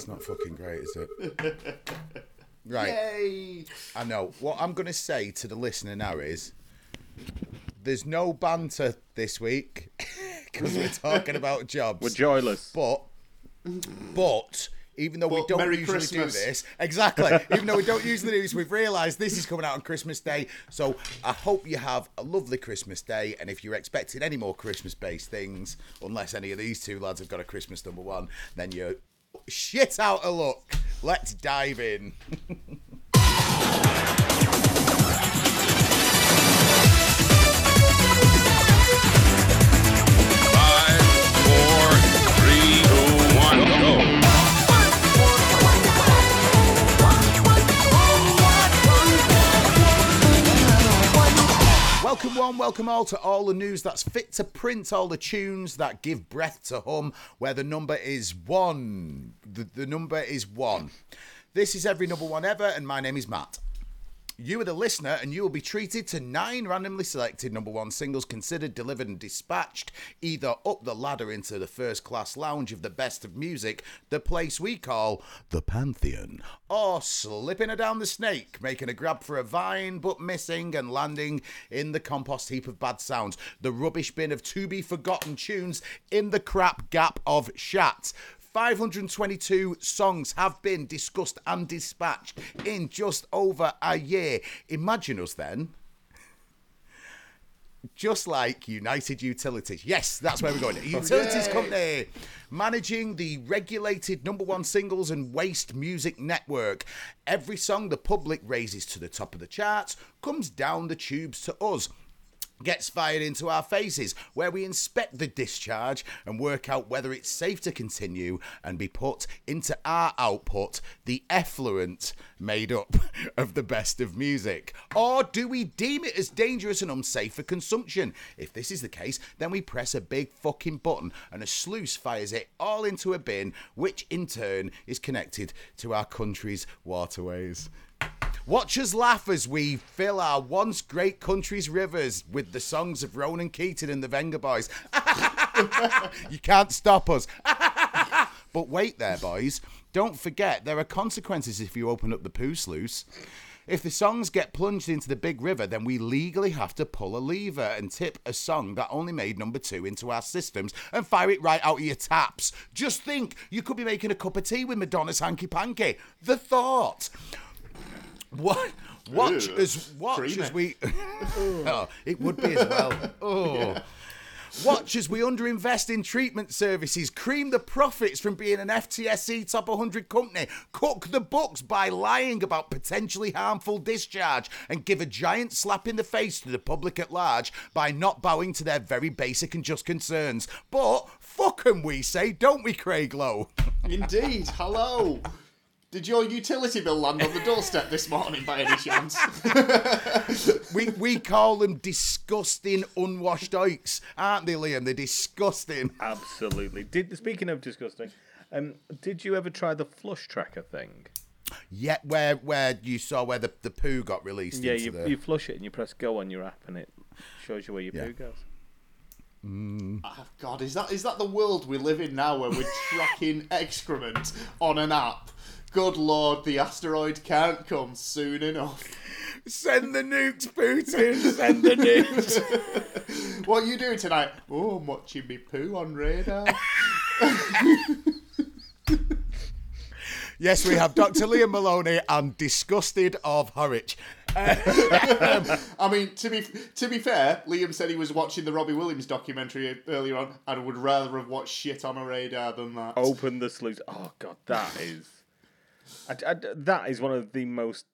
It's not fucking great, is it? Right. Yay! I know. What I'm going to say to the listener now is there's no banter this week because we're talking about jobs. We're joyless. But, but, even though we don't Merry usually Christmas. do this, exactly, even though we don't usually do this, we've realised this is coming out on Christmas Day. So I hope you have a lovely Christmas Day. And if you're expecting any more Christmas based things, unless any of these two lads have got a Christmas number one, then you're shit out of luck. Let's dive in. Welcome one, welcome all to all the news that's fit to print, all the tunes that give breath to hum, where the number is one. The, the number is one. This is every number one ever, and my name is Matt. You are the listener, and you will be treated to nine randomly selected number one singles considered, delivered, and dispatched either up the ladder into the first class lounge of the best of music, the place we call the Pantheon, or slipping her down the snake, making a grab for a vine, but missing and landing in the compost heap of bad sounds, the rubbish bin of to be forgotten tunes in the crap gap of shat. 522 songs have been discussed and dispatched in just over a year. Imagine us then. Just like United Utilities. Yes, that's where we're going. Utilities Yay. company managing the regulated number one singles and waste music network. Every song the public raises to the top of the charts comes down the tubes to us gets fired into our faces, where we inspect the discharge and work out whether it's safe to continue and be put into our output, the effluent made up of the best of music. Or do we deem it as dangerous and unsafe for consumption? If this is the case, then we press a big fucking button and a sluice fires it all into a bin, which in turn is connected to our country's waterways. Watch us laugh as we fill our once great country's rivers with the songs of Ronan Keating and the Venga Boys. you can't stop us. but wait there, boys. Don't forget, there are consequences if you open up the poo sluice. If the songs get plunged into the big river, then we legally have to pull a lever and tip a song that only made number two into our systems and fire it right out of your taps. Just think, you could be making a cup of tea with Madonna's hanky panky. The thought. What? Watch Ew. as watch Creamy. as we. oh, it would be as well. Oh. Watch as we underinvest in treatment services, cream the profits from being an FTSE top 100 company, cook the books by lying about potentially harmful discharge, and give a giant slap in the face to the public at large by not bowing to their very basic and just concerns. But fuck 'em, we say, don't we, Craig Lowe? Indeed. Hello. Did your utility bill land on the doorstep this morning by any chance? We we call them disgusting unwashed oaks, aren't they, Liam? They're disgusting. Absolutely. Did speaking of disgusting, um, did you ever try the flush tracker thing? Yeah, where where you saw where the, the poo got released Yeah, into you, the you flush it and you press go on your app and it shows you where your Yeah. poo goes. Oh, God, is that is that the world we live in now where we're tracking excrement on an app? Good lord, the asteroid can't come soon enough. Send the nukes, Putin. Send the nukes. What are you doing tonight? Oh, I'm watching me poo on radar. yes, we have Dr. Liam Maloney and disgusted of Horwich. I mean, to be to be fair, Liam said he was watching the Robbie Williams documentary earlier on, and would rather have watched shit on a radar than that. Open the sluice. Oh god, that is. I, I- that is one of the most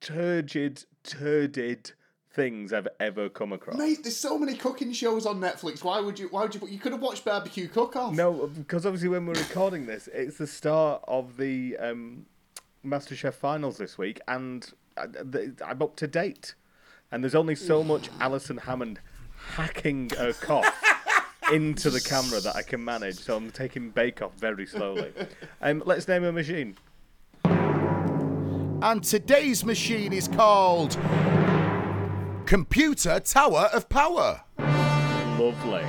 turgid, turded things I've ever come across. Mate, there's so many cooking shows on Netflix. Why would you? Why would you? You could have watched Barbecue Cook Off. No, because obviously when we're recording this, it's the start of the um, MasterChef finals this week, and I, the, I'm up to date. And there's only so much Alison Hammond hacking her cough into the camera that I can manage, so I'm taking Bake Off very slowly. Um, let's name a machine. And today's machine is called Computer Tower of Power. Lovely.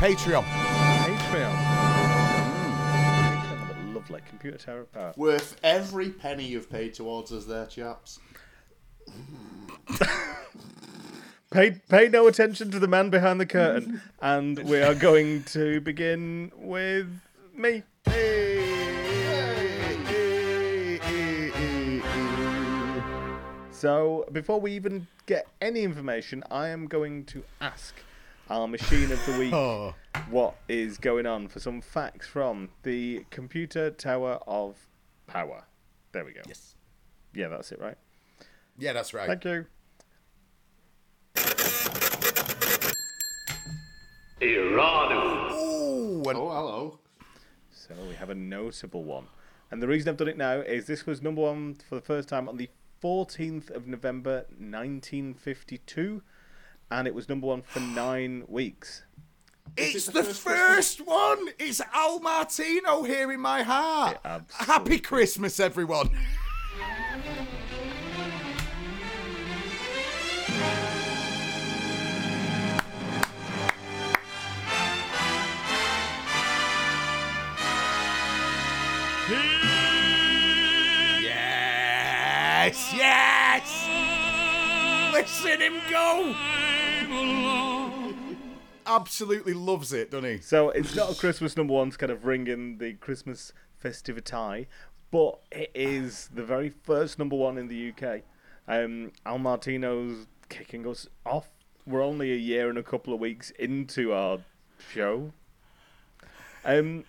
Patreon. Patreon. Mm. Patreon lovely Computer Tower of Power. Worth every penny you've paid towards us there, chaps. Pay, pay no attention to the man behind the curtain, and we are going to begin with me. So, before we even get any information, I am going to ask our machine of the week Oh. what is going on for some facts from the Computer Tower of Power. There we go. Yes. Yeah, that's it, right? Yeah, that's right. Thank you. Ooh, and Oh, hello. So we have a notable one. And the reason I've done it now is this was number one for the first time on the 14th of November 1952, and it was number one for nine weeks. it's the the first, first one. It's Al Martino here in my heart. Happy Christmas, everyone. Listen him go. Absolutely loves it, doesn't he? So it's not a Christmas number one to kind of ring in the Christmas festivity, but it is the very first number one in the UK. Um, Al Martino's kicking us off. We're only a year and a couple of weeks into our show. Um,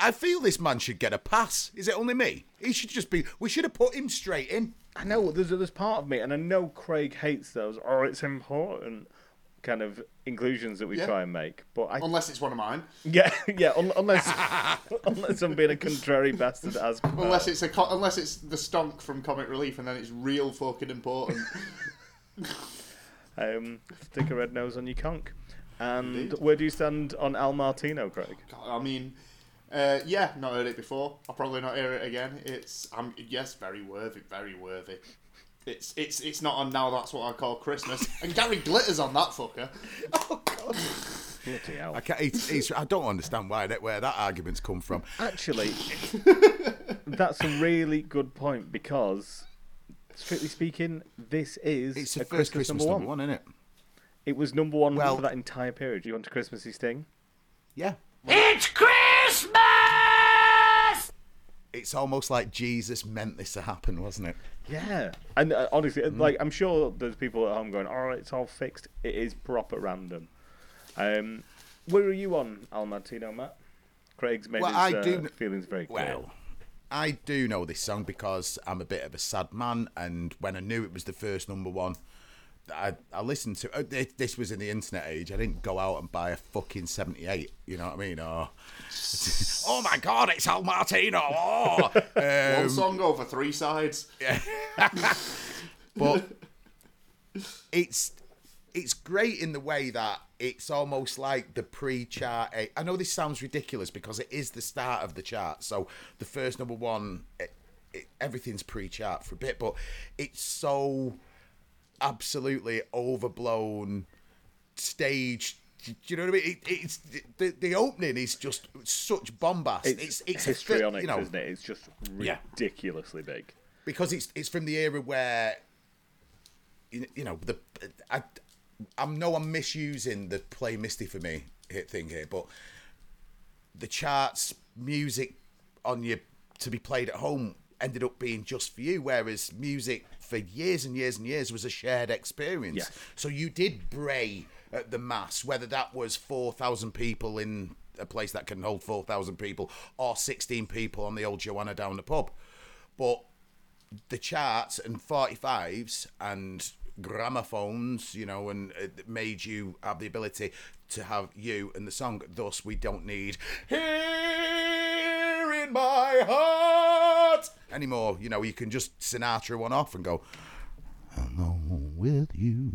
I feel this man should get a pass. Is it only me? He should just be. We should have put him straight in. I know there's there's part of me, and I know Craig hates those. Oh, it's important kind of inclusions that we Yeah. try and make. But I, Unless it's one of mine. yeah, yeah, un- unless unless I'm being a contrary bastard as per. Unless it's a co- unless it's the stonk from Comic Relief, and then it's real fucking important. um, stick a red nose on your conch. And Indeed. where do you stand on Al Martino, Craig? I mean, uh, yeah, not heard it before. I'll probably not hear it again. It's um, yes, very worthy, very worthy. It's it's it's not on now. That's what I call Christmas. And Gary Glitter's on that fucker. Oh God! Bloody hell. I, can't, it's, it's, I don't understand why that where that argument's come from. Actually, that's a really good point because, strictly speaking, this is It's a the first Christmas, Christmas number one. isn't it? It was number one Well- for that entire period. Do you want a Christmassy sting? Yeah. It's Christmas! It's almost like Jesus meant this to happen, wasn't it? Yeah, and uh, honestly, Mm. like I'm sure there's people at home going, "All right, it's all fixed." It is proper random. Um, where are you on Al Martino, Matt? Craig's made Well, his I uh, do kn- feelings very clear. Well, I do know this song because I'm a bit of a sad man, and when I knew it was the first number one, I, I listened to. Uh, this, this was in the internet age. I didn't go out and buy a fucking '78. You know what I mean? Or, oh my God, it's Al Martino. Oh. One Um, song over three sides. but it's it's great in the way that it's almost like the pre-chart. I know this sounds ridiculous because it is the start of the chart. So the first number one, it, it, everything's pre-chart for a bit, but it's so absolutely overblown stage. Do you know what I mean? It, it's the the opening is just such bombast. It's, It's it's, histrionic, you know, isn't it? It's just Yeah. ridiculously big. because it's it's from the era where you, you know the I I'm no I'm misusing the play Misty for me hit thing here, but the charts music on your to be played at home ended up being just for you, whereas music for years and years and years was a shared experience. Yes. So you did bray at the mass, whether that was four thousand people in a place that can hold four thousand people or sixteen people on the old Joanna down the pub. But the charts and 45s and gramophones, you know, and it made you have the ability to have you and the song. Thus, we don't need here in my heart anymore. You know, you can just Sinatra one off and go, alone with you.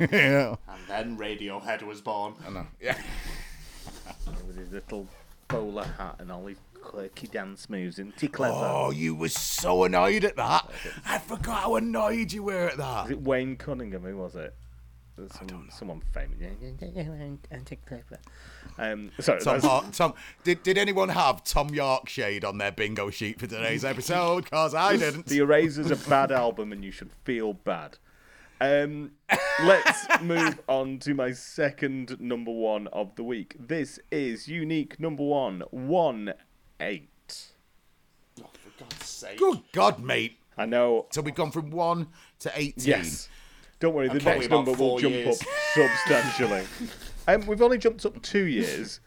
yeah, And then Radiohead was born. I know. Yeah. With his little bowler hat and all his quirky dance moves. Isn't he clever? Oh, you were so annoyed at that. I forgot how annoyed you were at that. Was it Wayne Cunningham? Who was it? Some, someone famous. Um, sorry, Tom, that's- Har- Tom, did, did anyone have Thom Yorke shade on their bingo sheet for today's episode? Because I didn't. The Erasers a bad album, and you should feel bad. Um, let's move on to my second number one of the week. This is unique number one, one eight. Oh, for God's sake. Good God, mate. I know. So we've gone from 1 to 18. Yes. Don't worry, the And next number will four jump years. up substantially. um, we've only jumped up two years.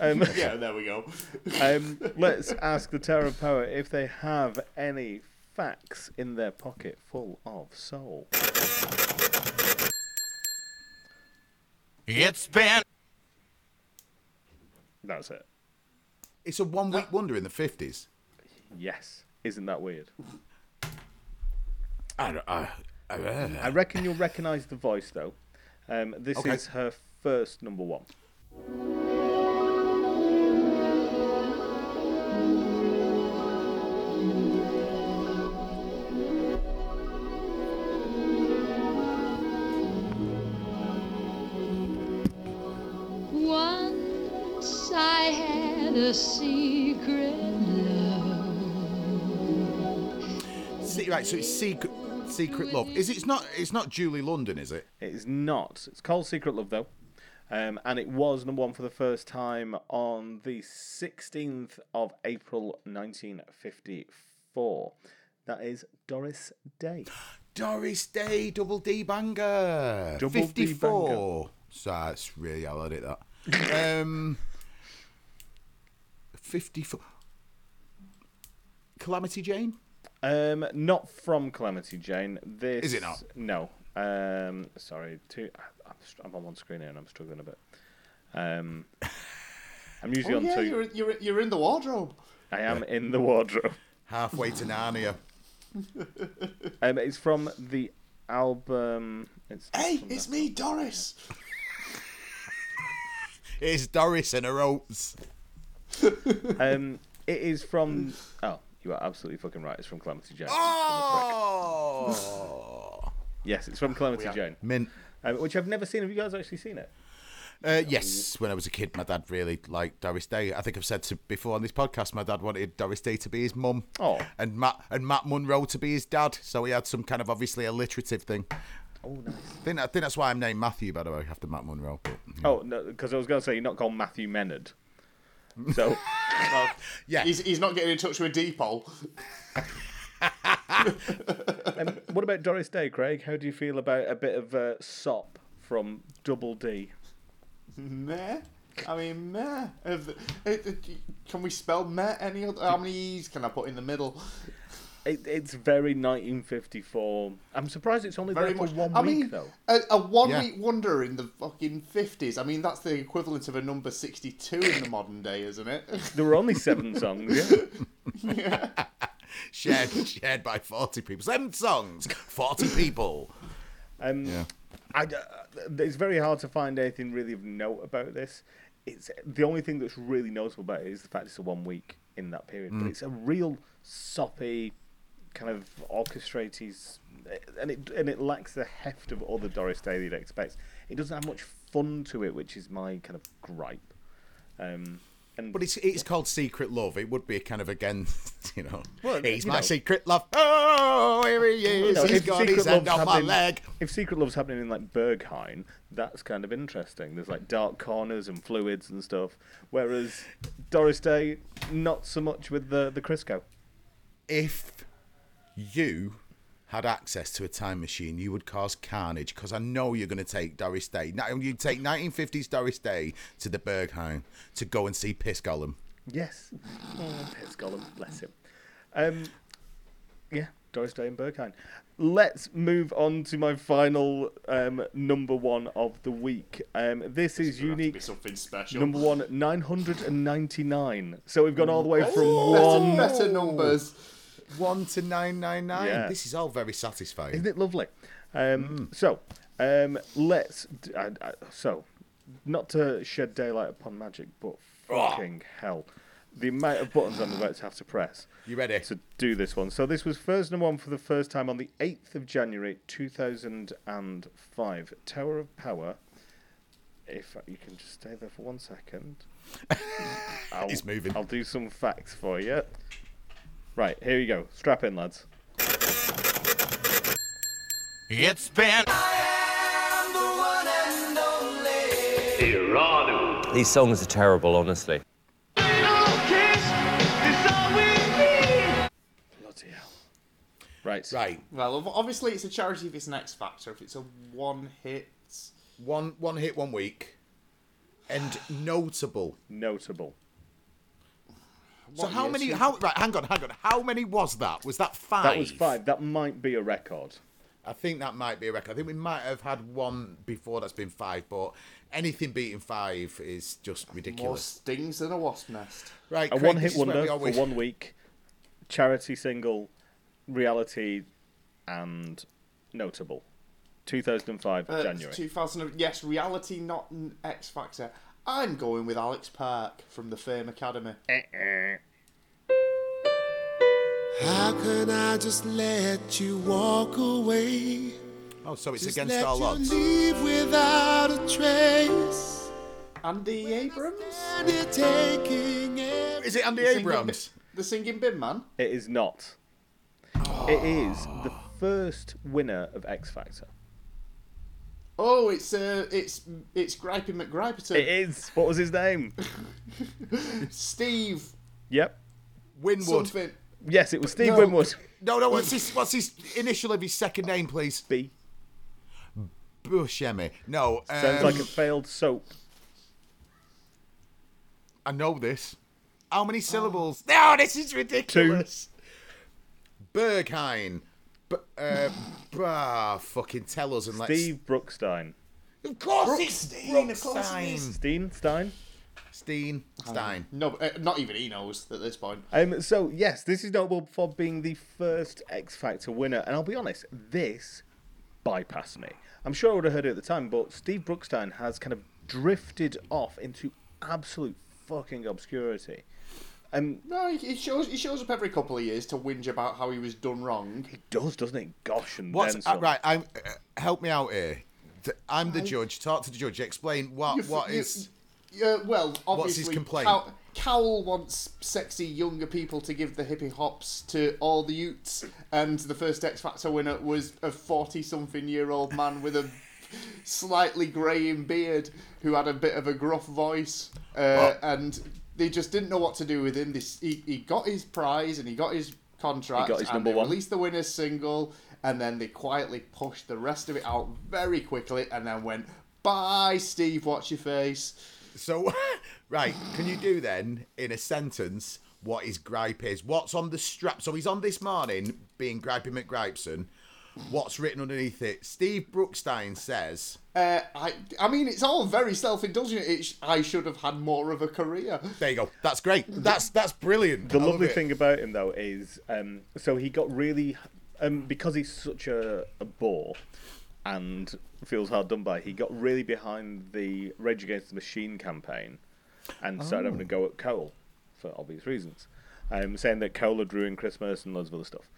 Um, Yeah, there we go. um, let's ask the Tower of Power if they have any facts in their pocket full of soul. It's been That's it. It's a one week wonder in the 50s. Yes. Isn't that weird? I, don't- I, I, I reckon you'll recognise the voice though. Um, this Okay. is her first number one. Once I had a secret love. See, right, so it's secret, secret love. Is it's not? It's not Julie London, is it? It is not. It's called Secret Love though. Um, and it was number one for the first time on the 16th of April 1954. That is Doris Day. Doris Day, double D banger, Double D fifty-four. So that's really I'll edit that. um, fifty-four. Calamity Jane. Um, not from Calamity Jane. This Is it not? No. Um, sorry. Two. I'm, I'm on one screen here and I'm struggling a bit. Um, I'm usually Oh, on yeah, two. you're, you're, you're in the wardrobe. I am in the wardrobe. Halfway to Narnia. Um, it's from the album. It's Hey, it's that- me, Doris. It's Doris and her oats. Um, it is from. Oh, you are absolutely fucking right. It's from Calamity Jane. Oh, Yes, it's from Calamity. Jane, mint. um, which I've never seen. Have you guys actually seen it? Uh, yes, when I was a kid, my dad really liked Doris Day. I think I've said to before on this podcast, my dad wanted Doris Day to be his mum, Oh. and Matt and Matt Monro to be his dad. So he had some kind of obviously alliterative thing. Oh, nice. I think, I think that's why I'm named Matthew, by the way, after Matt Monro. But, yeah. Oh, no, because I was going to say you're not called Matthew Menard. So, Well, Yeah. He's, he's not getting in touch with Deepol. um, what about Doris Day, Craig? How do you feel about a bit of uh, sop from Double D? Meh. I mean, meh. Have- Can we spell meh any other? How many E's can I put in the middle? It, it's very 1954. I'm surprised it's only Very there for much. one I week, mean, though. a, a one Yeah. week wonder in the fucking 50s. I mean, that's the equivalent of a number 62 in the modern day, isn't it? There were only seven songs, yeah. shared shared by 40 people. Seven songs, 40 people. Um, Yeah. I, uh, it's very hard to find anything really of note about this. It's the only thing that's really noticeable about it is the fact it's a one week in that period. But it's a real soppy, kind of orchestrated, and it and it lacks the heft of other Doris Day that you'd expect. It doesn't have much fun to it, which is my kind of gripe. Um, and But it's it's called Secret Love. It would be kind of again, you know, Well, he's you my know. secret love. Oh, here he you is. know, He's got Secret his hand on my leg. If Secret Love's happening in like Berghain, that's kind of interesting. There's like dark corners and fluids and stuff. Whereas Doris Day, not so much with the the Crisco. If you had access to a time machine, you would cause carnage because I know you're going to take Doris Day. Now you'd take 1950s Doris Day to the Berghain to go and see Piss Gollum. Yes. Oh, Piers Gollum, bless him. Um, yeah, Doris Day and Berghain. Let's move on to my final um, number one of the week. Um, this is Gonna have to be unique. something special. Number one, 999. So we've gone all the way from better, one. better numbers. One to nine nine nine. Yeah. This is all very satisfying. Isn't it lovely? Um, So, um, let's. d- I- I- so, not to shed daylight upon magic, but fucking hell. the amount of buttons I'm about to have to press You ready? to do this one. So this was first number one for the first time on the 8th of January 2005. Tower of Power. If you can just stay there for one second. I'll, He's moving. I'll do some facts for you. Right, here you go. Strap in, lads. It's been These songs are terrible, honestly. Bloody hell. Right. Right. Well, obviously it's a charity if it's an X Factor. If it's a one hit, One one hit one week. And notable. Notable. So how year? many So- how right, hang on, hang on. How many was that? Was that five? That was five. That might be a record. I think that might be a record. I think we might have had one before that's been five, but anything beating five is just ridiculous. more stings than a wasp nest. Right, A Craig, one-hit wonder we for one week. Charity single, reality, and notable. 2005, Uh, January. 2000. Yes, reality, not X Factor. I'm going with Alex Park from the Fame Academy. How can I just let you walk away? Oh, so it's Just against let all you odds. leave without a trace. Andy Abrams. And you're taking Is it Andy The Abrams? bi- the singing bin man. It is not. It is the first winner of X Factor. Oh, it's uh, it's it's Gripey McGriperton. It is. What was his name? Steve Yep. Winwood. something. Yes, it was Steve No. Winwood. No, no. What's his what's his initial of his second name, please? B. Buscemi. No. Sounds um, like a failed soap. I know this. How many syllables? No, this is ridiculous. Two. Berghain. B- uh, ah, fucking tell us and let's. Steve Brookstein. Of course it's Steen, of course it Brookstein. Steen? Stein? Steen. Stein. No, uh, not even he knows at this point. Um, so, yes, this is notable for being the first X Factor winner. And I'll be honest, this bypassed me. I'm sure I would have heard it at the time, but Steve Brookstein has kind of drifted off into absolute fucking obscurity. Um, No, he, he shows he shows up every couple of years to whinge about how he was done wrong. he does, doesn't he? Gosh, and What's then uh, some. right? I'm uh, help me out here. I'm the judge. Talk to the judge. Explain what You f- what you- is. Uh, well, obviously, what's his complaint? Cow- Cowell wants sexy younger people to give the hippie hops to all the Utes, and the first X Factor winner was a forty-something-year-old man with a slightly greying beard who had a bit of a gruff voice, uh, and they just didn't know what to do with him. This he, he got his prize and he got his contract. He got his and number they one. Released the winner's single, and then they quietly pushed the rest of it out very quickly, and then went. Bye, Steve. Watch your face. So, right, can you do then in a sentence what his gripe is? What's on the strap? So he's on this morning being Gripey McGripeson. What's written underneath it? Steve Brookstein says, Uh, I, I mean, it's all very self-indulgent. It sh- I should have had more of a career. "There you go. That's great. That's that's brilliant." The I lovely it." thing about him, though, is um, so he got really, um, because he's such a, a bore and feels hard done by, he got really behind the Rage Against the Machine campaign and started having a go at Cowell for obvious reasons, um, saying that Cowell had ruined Christmas and loads of other stuff.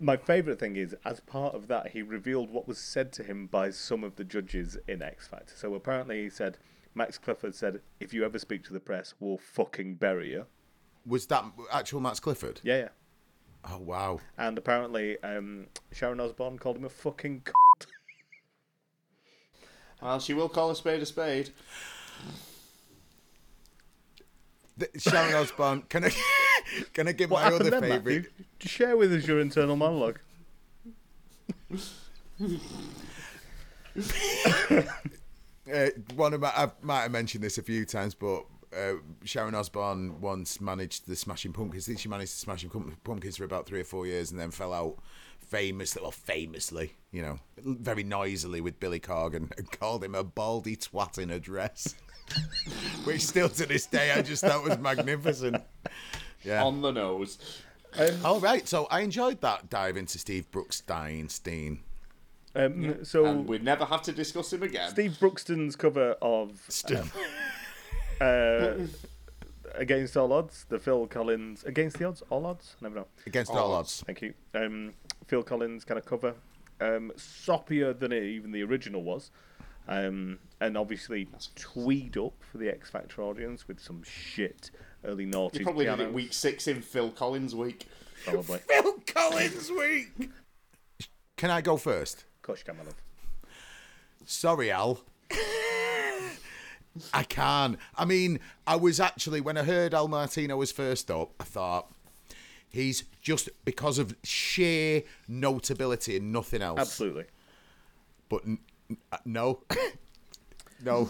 My favourite thing is, as part of that, he revealed what was said to him by some of the judges in X Factor. So apparently, he said, Max Clifford said, "If you ever speak to the press, we'll fucking bury you." Was that actual Max Clifford? Yeah, yeah. Oh wow. And apparently, um, Sharon Osbourne called him a fucking. C- Well, she will call a spade a spade. The- Sharon Osbourne. Can I can I give what my other then, favourite? Matthew? Share with us your internal monologue. Uh, one of my, I might have mentioned this a few times, but uh, Sharon Osbourne once managed the Smashing Pumpkins. I think she managed the Smashing Pump- Pumpkins for about three or four years, and then fell out famously, well, famously, you know, very noisily with Billy Corgan, and called him a baldy twat in a dress, which still to this day I just thought was magnificent. Yeah. On the nose. All right, so I enjoyed that dive into Steve Brooks Steinstein. Um, so, And we'd never have to discuss him again. Steve Brookston's cover of Still. uh, Against All Odds, the Phil Collins. Against the Odds? All Odds? Never know. Against all odds. Thank you. Um, Phil Collins kind of cover. Um, soppier than it, even the original was. Um, and obviously tweed up for the X Factor audience with some shit early You noughties probably did piano. it week six in Phil Collins week. Probably. Phil Collins week. Can I go first? Of course you can, my love. Sorry, Al. I can't. I mean, I was actually when I heard Al Martino was first up, I thought he's just because of sheer notability and nothing else. Absolutely. But n- n- uh, no, no.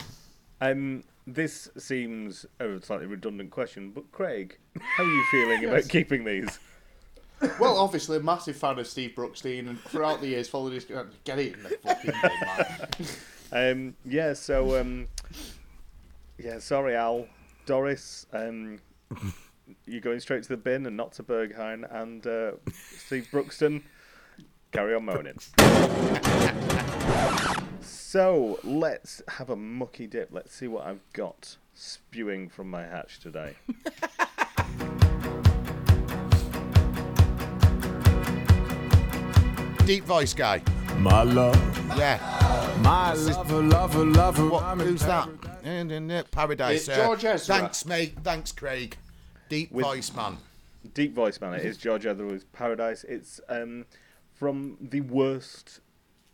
Um, this seems a slightly redundant question, but Craig, how are you feeling about keeping these? Well, obviously, a massive fan of Steve Brookstein, and throughout the years followed his. Get it in the fucking bin, man. Um, yeah, so um, yeah, sorry, Al, Doris, um, you're going straight to the bin and not to Berghain, and uh, Steve Brookston, carry on moaning. so let's have a mucky dip. Let's see what I've got spewing from my hatch today. Deep voice guy. My love, Yeah. my lover, lover, lover. What? I'm Who's that? paradise. And, and, uh, Paradise. It's uh, George Ezra. Thanks, mate. Thanks, Craig. Deep voice man. Deep voice, man. It is George Etherwood's Paradise. It's um, from the worst,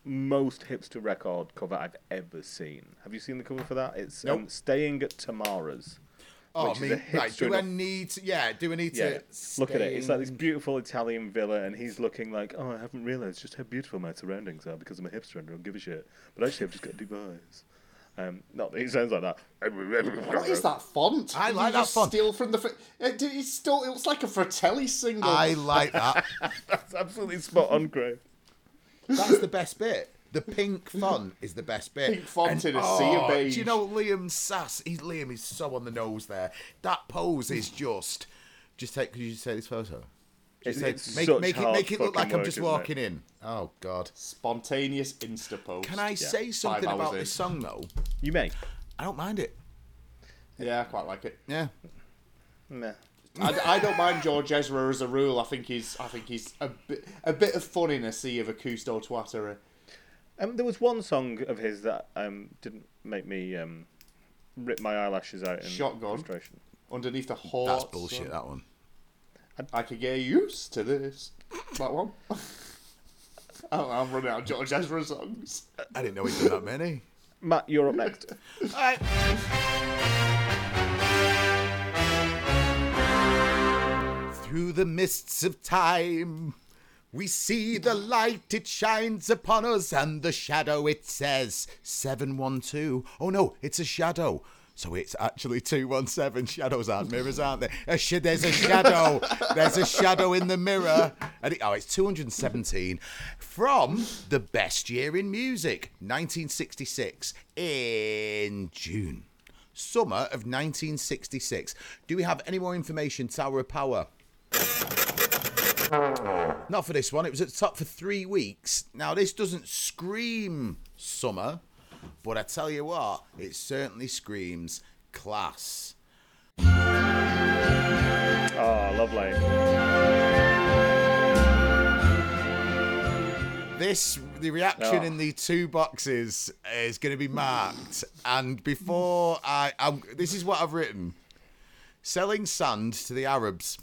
most hipster record cover I've ever seen. Have you seen the cover for that? It's um, Staying at Tamara's. Oh, which me, is a right. hipster Do I need to? Yeah. Do I need Yeah, to? look at it. It's like this beautiful Italian villa, and he's looking like, oh, I haven't realised just how beautiful my surroundings are because I'm a hipster and I don't give a shit. But actually, I've just got a device. Um, not that he sounds like that. What is that font? I like you that font. Steal from the. Fr- it, it's still. It looks like a Fratelli single. I like that. That's absolutely spot on, Graham. That's the best bit. The pink font is the best bit. Pink font And- in a sea of oh, beige. Do you know Liam Sass? He's Liam is so on the nose there. That pose is just. Just take. Could you just take this photo? Just It's- take- it's make such make it make it look like fucking I'm just isn't it? walking in. Oh God. Spontaneous Insta post. Can I say something Five about hours this in. song though? You may. I don't mind it. Yeah, I quite like it. Yeah. Meh. I, I don't mind George Ezra as a rule. I think he's. I think he's a bit. A bit of fun in a sea of acousto twattery. Um, there was one song of his that um, didn't make me um, rip my eyelashes out in Shotgun. frustration. Underneath the hot. That's bullshit. That one. I could get used to this. That one. I don't know, I'm running out of George Ezra songs. I didn't know he did that many. Matt, you're up next. Alright. Through the mists of time, we see the light, it shines upon us, and the shadow, it says 712. Oh no, it's a shadow. So it's actually 217. Shadows aren't mirrors, aren't they? A sh- there's a shadow. There's a shadow in the mirror. And it- oh, it's 217 from the best year in music, 1966, in June. Summer of 1966. Do we have any more information? Tower of Power. Not for this one. It was at the top for three weeks. Now, this doesn't scream summer, but I tell you what, it certainly screams class. Oh, lovely. This, the reaction Oh. in the two boxes is going to be marked. And before I, I'm, this is what I've written: selling sand to the Arabs,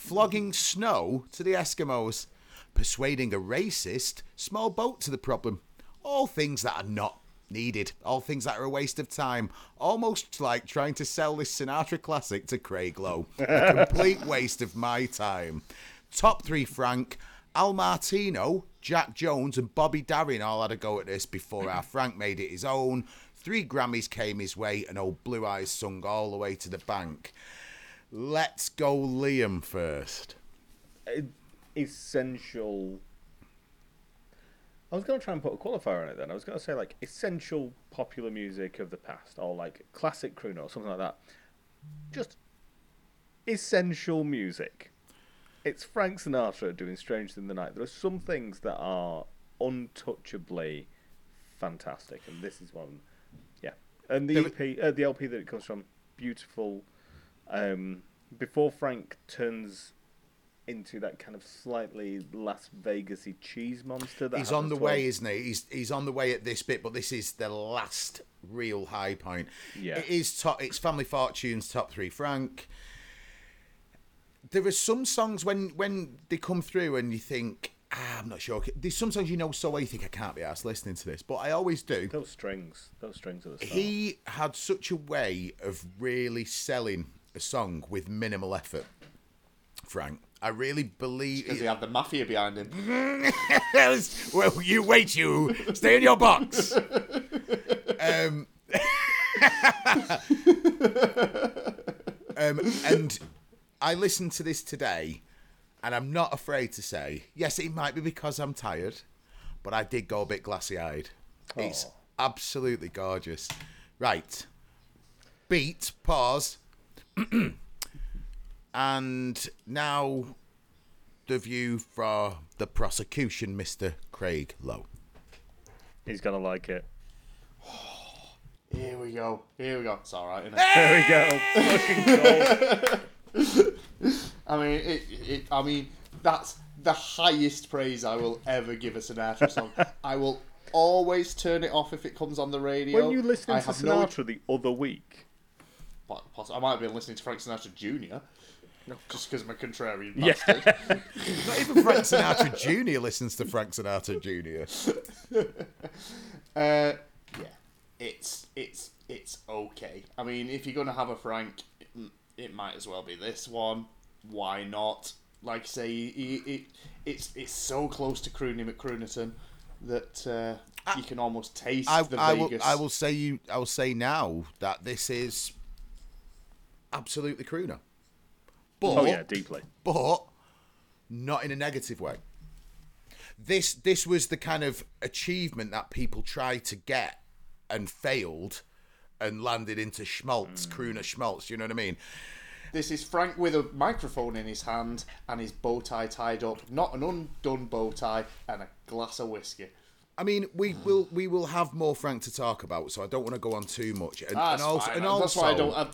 flogging snow to the Eskimos, persuading a racist small boat to the problem. All things that are not needed. All things that are a waste of time. Almost like trying to sell this Sinatra classic to Craig Lowe. A complete waste of my time. Top three Frank, Al Martino, Jack Jones, and Bobby Darin all had a go at this before our Frank made it his own. Three Grammys came his way, and old Blue Eyes sung all the way to the bank. Let's go Liam first. Essential. I was going to try and put a qualifier on it then. I was going to say, like, essential popular music of the past, or like classic crooner, or something like that. Just essential music. It's Frank Sinatra doing Strangers in the Night. There are some things that are untouchably fantastic, and this is one. Yeah. And the EP, uh, the LP that it comes from, beautiful. Um, before Frank turns into that kind of slightly Las Vegasy cheese monster. That He's on the way, isn't he? He's he's on the way at this bit, but this is the last real high point. Yeah. It is top. It's Family Fortunes top three. Frank. There are some songs when when they come through and you think. Ah, I'm not sure. There's some songs you know so well you think I can't be asked listening to this, but I always do. Those strings, those strings are the start. He had such a way of really selling a song with minimal effort. Frank, I really believe. Because he had the mafia behind him. well, you wait, you stay in your box. um, um, and I listened to this today, and I'm not afraid to say, yes, it might be because I'm tired, but I did go a bit glassy-eyed. It's absolutely gorgeous. Right, beat, pause, and now the view for the prosecution, Mr. Craig Lowe. He's gonna like it. Here we go. Here we go. It's all right, isn't it? There we go. Fucking gold. I mean, it, it. I mean, that's the highest praise I will ever give a Sinatra song. I will always turn it off if it comes on the radio. When you listened I to have no Sinatra the other week, Po- I might have been listening to Frank Sinatra Jr. Just because I'm a contrarian Yeah. bastard. Not even Frank Sinatra Jr. listens to Frank Sinatra Jr. Uh, yeah, it's it's it's okay. I mean, if you're gonna have a Frank, it, it might as well be this one. Why not? Like I say, he, he, it's it's so close to Crooney McCroonerton that uh, you can almost taste I, the I will, I will say you. I will say now that this is absolutely crooner. Oh, but oh yeah, deeply. but not in a negative way. This this was the kind of achievement that people tried to get and failed and landed into schmaltz, hmm. crooner schmaltz. You know what I mean? This is Frank with a microphone in his hand and his bow tie tied up, not an undone bow tie, and a glass of whiskey. I mean, we will we will have more Frank to talk about, so I don't want to go on too much. And, That's and also, fine. and That's why I don't. I,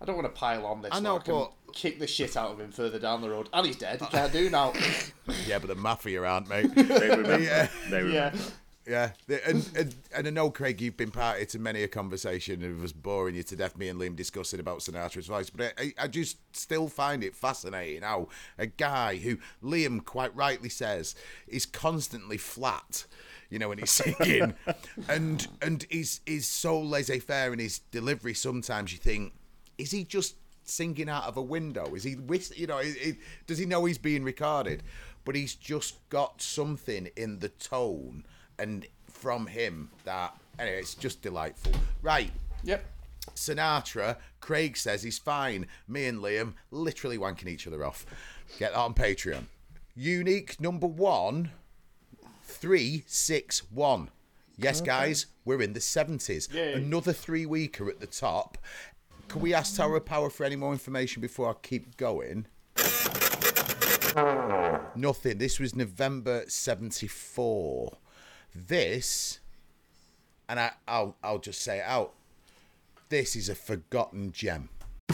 I don't want to pile on this. I I know, know, I can but- kick the shit out of him further down the road, and he's dead. He can't do now. yeah, but the mafia aren't, mate. They remember. yeah. They remember. yeah. Yeah, and, and and I know Craig, you've been party to many a conversation of us boring you to death, me and Liam discussing about Sinatra's voice, but I, I just still find it fascinating how a guy who Liam quite rightly says is constantly flat, you know, when he's singing, and and is is so laissez faire in his delivery. Sometimes you think, is he just singing out of a window? Is he, you know, i- i- does he know he's being recorded? But he's just got something in the tone and from him that anyway, it's just delightful. Right, Yep. Sinatra, Craig says he's fine. Me and Liam literally wanking each other off. Get that on Patreon. Unique number one, three six one. Yes, guys, we're in the seventies. Yay. Another three weeker at the top. Can we ask Tower of Power for any more information before I keep going? Nothing. This was November seventy four. This, and I, I'll I'll just say it out. This is a forgotten gem.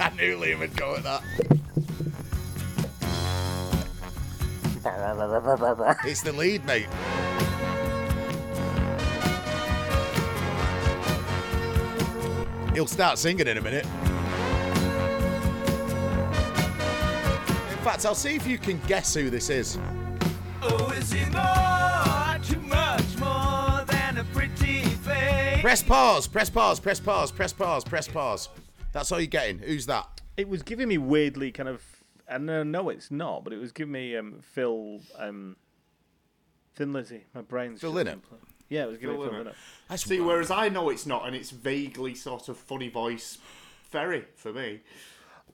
I knew Liam would go at that. It's the lead, mate. He'll start singing in a minute. In fact, I'll see if you can guess who this is. Oh, is it more, too much more than a pretty face? Press pause, press pause, press pause, press pause, press pause. That's all you're getting. Who's that? It was giving me weirdly kind of, and uh, no, it's not, but it was giving me um, Phil, um, Thin Lizzy. My brain's Phil just Lynott? Yeah, it was giving me Phil Phil Lynott. Lynott. That's See, whereas I know it's not, and it's vaguely sort of funny voice ferry for me.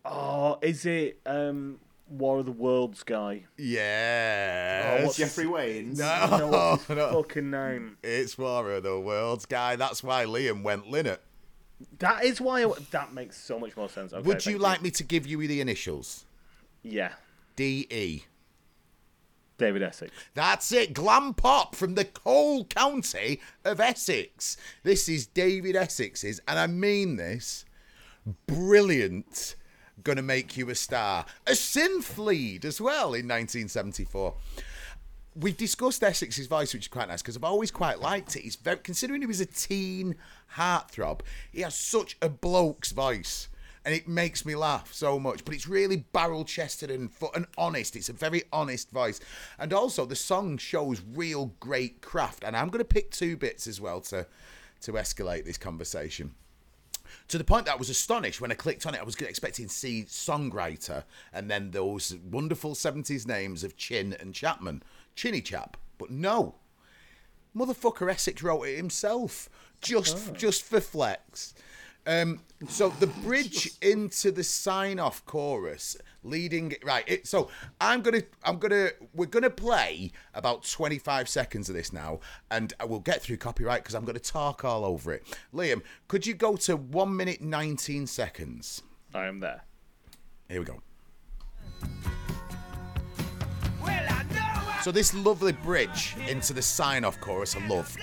Oh, is it um, War of the Worlds guy? yeah. what's Jeffrey Wayne's. No, no, what's no. fucking name? It's War of the Worlds guy. That's why Liam went Lynott. That is why. I, that makes so much more sense. Okay, Would you thank like me to give you the initials? Yeah. D E. David Essex. That's it, glam pop from the coal county of Essex. This is David Essex's, and I mean this, brilliant. Gonna make you a star. A synth lead as well in 1974. We've discussed Essex's voice, which is quite nice because I've always quite liked it. He's very, considering he was a teen heartthrob, he has such a bloke's voice and it makes me laugh so much. But it's really barrel chested and fu- and honest. It's a very honest voice, and also the song shows real great craft. And I'm going to pick two bits as well to to escalate this conversation. To the point that I was astonished when I clicked on it. I was expecting to see songwriter and then those wonderful 70s names of Chinn and Chapman, Chinny Chap. But no, motherfucker Essex wrote it himself, just oh. just for flex. Um, so the bridge into the sign-off chorus, leading right. It, so I'm gonna, I'm gonna, we're gonna play about 25 seconds of this now, and I will get through copyright because I'm gonna talk all over it. Liam, could you go to one minute 19 seconds? I am there. Here we go. Well, I know I So this lovely bridge into the sign-off chorus, I love.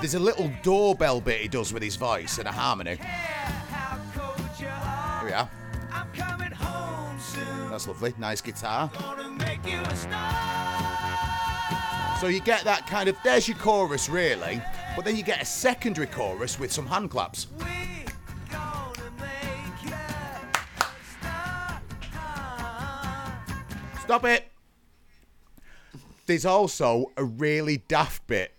There's a little doorbell bit he does with his voice and a harmony. Here we are. That's lovely. Nice guitar. So you get that kind of there's your chorus really, but then you get a secondary chorus with some hand claps. Stop it. There's also a really daft bit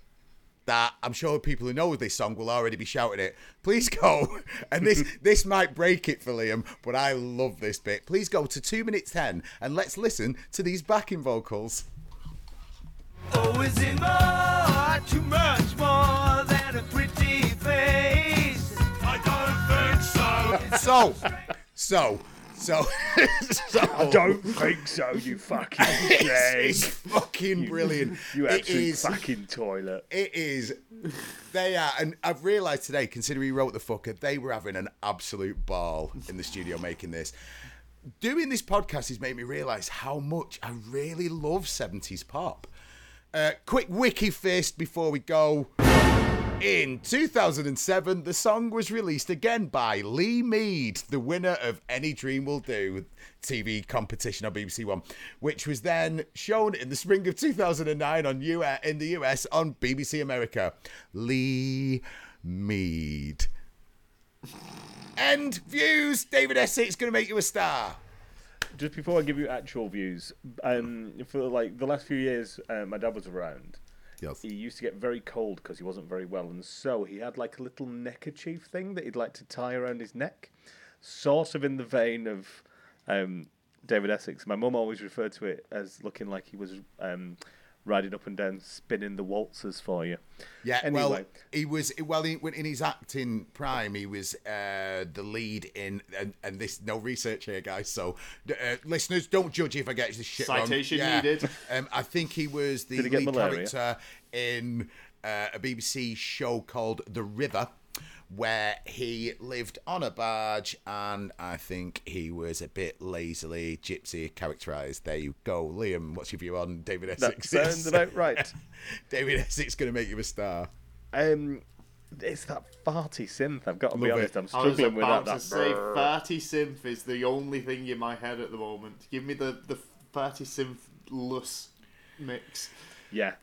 that I'm sure people who know this song will already be shouting it. Please go, and this this might break it for Liam, but I love this bit. Please go to two minutes ten and let's listen to these backing vocals. Oh, is it more? Too much more than a pretty face. I don't think so. So, so, so, so. I don't think so, you fucking It's, it's fucking brilliant. You It absolute is- fucking toilet. It is. They are, and I've realised today, considering he wrote the fucker, they were having an absolute ball in the studio making this. Doing this podcast has made me realise how much I really love 70s pop. Uh, quick wiki first before we go. In 2007, the song was released again by Lee Mead, the winner of Any Dream Will Do TV competition on BBC One, which was then shown in the spring of 2009 on U- in the US on BBC America. Lee Mead. End views. David Essex is going to make you a star. Just before I give you actual views, um, for like the last few years, uh, my dad was around. Yes. He used to get very cold because he wasn't very well, and so he had like a little neckerchief thing that he'd like to tie around his neck, sort of in the vein of um, David Essex. My mum always referred to it as looking like he was um, riding up and down, spinning the waltzes for you. Yeah, Anyway. well, he was well he, in his acting prime. He was uh, the lead in, and, and this no research here, guys. So uh, listeners, don't judge if I get this shit wrong. Citation Yeah. needed. Um, I think he was the Did he lead malaria? character in uh, a BBC show called The River. Where he lived on a barge, and I think he was a bit lazily gypsy characterized. There you go, Liam. What's your view on David Essex? That Essex? sounds about right. David Essex going to make you a star. Um, it's that farty synth. I've got to be honest. it. I'm I was struggling with about that. to that say farty synth is the only thing in my head at the moment. Give me the the farty synth less mix. Yeah.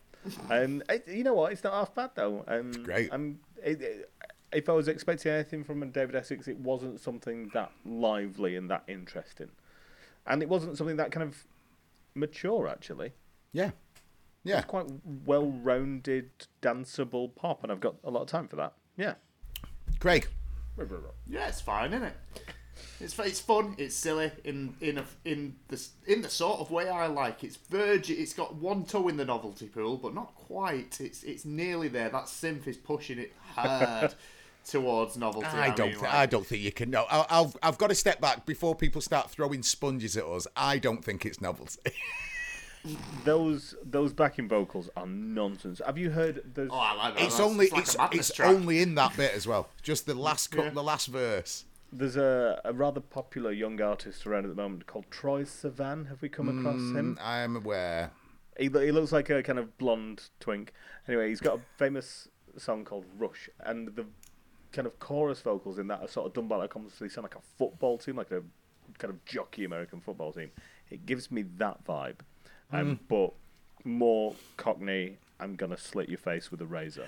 Um, it, you know what? It's not half bad though. Um, great. I'm, it, it- if I was expecting anything from David Essex, it wasn't something that lively and that interesting, and it wasn't something that kind of mature. Actually, Yeah. Yeah. it's quite well-rounded, danceable pop, and I've got a lot of time for that. Yeah. Craig. Yeah, it's fine, isn't it? It's it's fun. It's silly in in a, in the in the sort of way I like. It's virgin. It's got one toe in the novelty pool, but not quite. It's it's nearly there. That synth is pushing it hard towards novelty. I don't. mean, thi- like- I don't think you can. No, I'll, I'll, I've got to step back before people start throwing sponges at us. I don't think it's novelty. Those those backing vocals are nonsense. Have you heard? There's, Oh, I like that. it's That's- only. like It's, it's only in that bit as well. Just the last. cut Yeah. The last verse. There's a, a rather popular young artist around at the moment called Troye Sivan. Have we come across hmm, him? I am aware. He, he looks like a kind of blonde twink. Anyway, he's got a famous song called Rush, and the kind of chorus vocals in that are sort of done by like almost they sound like a football team, like a kind of jockey American football team. It gives me that vibe, um, but more Cockney. I'm gonna slit your face with a razor.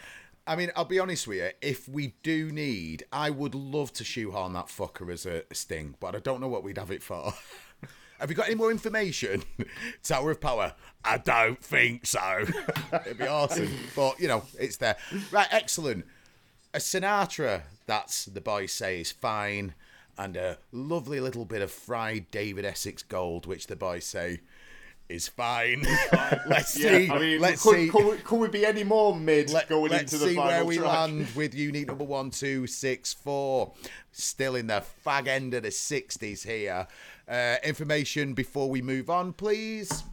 I mean, I'll be honest with you. If we do need, I would love to shoehorn that fucker as a sting, but I don't know what we'd have it for. have you got any more information? Tower of Power? I don't think so. It'd be awesome, but you know, it's there. Right, excellent. A Sinatra, that's the boys say is fine, and a lovely little bit of fried David Essex Gold, which the boys say is fine. let's Yeah, see. I mean, let's could, see. Could, we, could we be any more mid Let, going let's into the see final where we track? land with unique number one, two, six, four. Still in the fag end of the 60s here. Uh, information before we move on, please.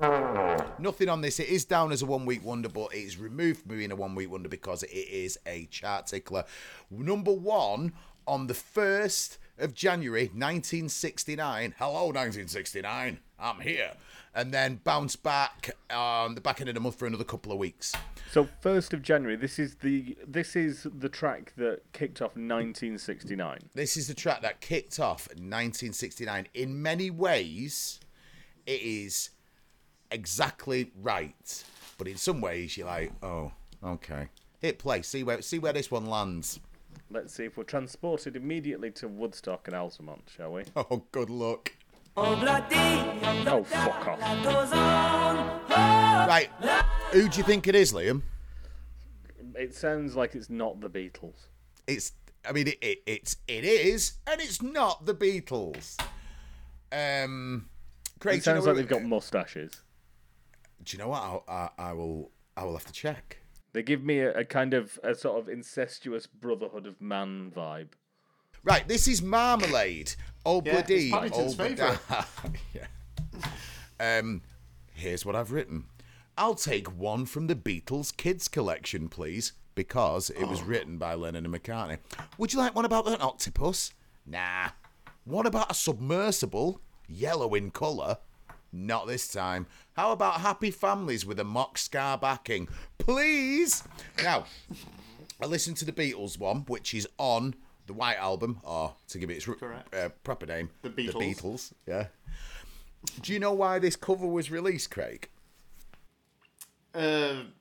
Nothing on this. It is down as a one week wonder, but it is removed from being a one week wonder because it is a chart tickler. Number one on the 1st of January 1969. Hello, 1969. I'm here. And then bounce back on the back end of the month for another couple of weeks. So first of January. This is the this is the track that kicked off 1969. This is the track that kicked off 1969. In many ways, it is exactly right, but in some ways, you're like, oh, okay. Hit play. See where see where this one lands. Let's see if we're transported immediately to Woodstock and Altamont, shall we? Oh, good luck. Oh, fuck off. Right, who do you think it is, Liam? It sounds like it's not the Beatles. It's. I mean, it, it it's it is, and it's not the Beatles. Um, Craig, It do you know sounds like they've got mustaches. Do you know what? I'll, I, I will. I will have to check. They give me a, a kind of a sort of incestuous brotherhood of man vibe. Right, this is Marmalade. Old Yeah, bloody, it's Paddington's favourite. yeah. Um, here's what I've written. I'll take one from the Beatles Kids collection, please, because it Oh. was written by Lennon and McCartney. Would you like one about an octopus? Nah. What about a submersible, yellow in colour? Not this time. How about happy families with a mock ska backing? Please. Now, I listened to the Beatles one, which is on the White Album, or to give it its r- uh, proper name, The Beatles. The Beatles, yeah. Do you know why this cover was released, Craig? Um,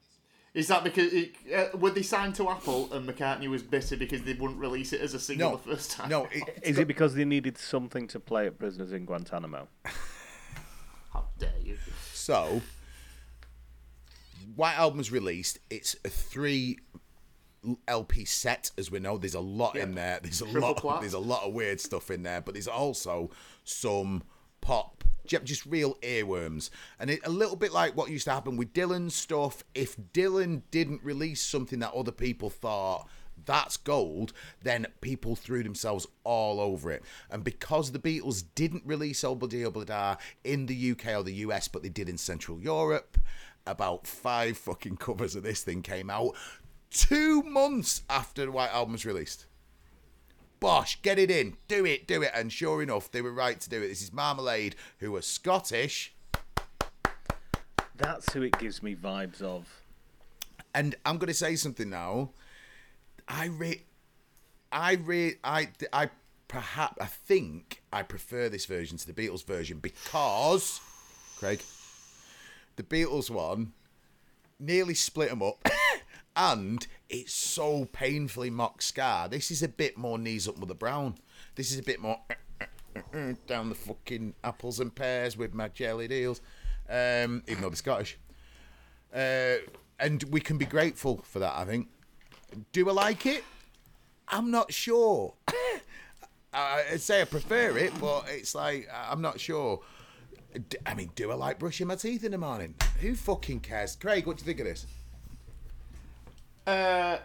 is that because it, uh, were they signed to Apple and McCartney was bitter because they wouldn't release it as a single No, the first time? no. It, Is it because they needed something to play at Prisoners in Guantanamo? Dare you? so, White Album was released. It's a three LP set, as we know. There's a lot in there. There's a Triple lot. There's a lot of weird stuff in there, but there's also some pop, just real earworms, and it, a little bit like what used to happen with Dylan's stuff. If Dylan didn't release something that other people thought that's gold, then people threw themselves all over it. And because the Beatles didn't release Obla Obla in the UK or the US, but they did in Central Europe, about five fucking covers of this thing came out two months after the White Album was released. Bosh, get it in, do it, do it. And sure enough, they were right to do it. This is Marmalade, who are Scottish. That's who it gives me vibes of. And I'm going to say something now. I re, I re, I, I perhaps, I think I prefer this version to the Beatles version because, Craig, the Beatles one nearly split them up. and it's so painfully mock ska. This is a bit more knees up with the brown. This is a bit more down the fucking apples and pears with my jelly deals. Um, even though they're Scottish. Uh, and we can be grateful for that, I think. Do I like it? I'm not sure. I'd say I prefer it, but it's like, I'm not sure. I mean, do I like brushing my teeth in the morning? Who fucking cares? Craig, what do you think of this? Uh,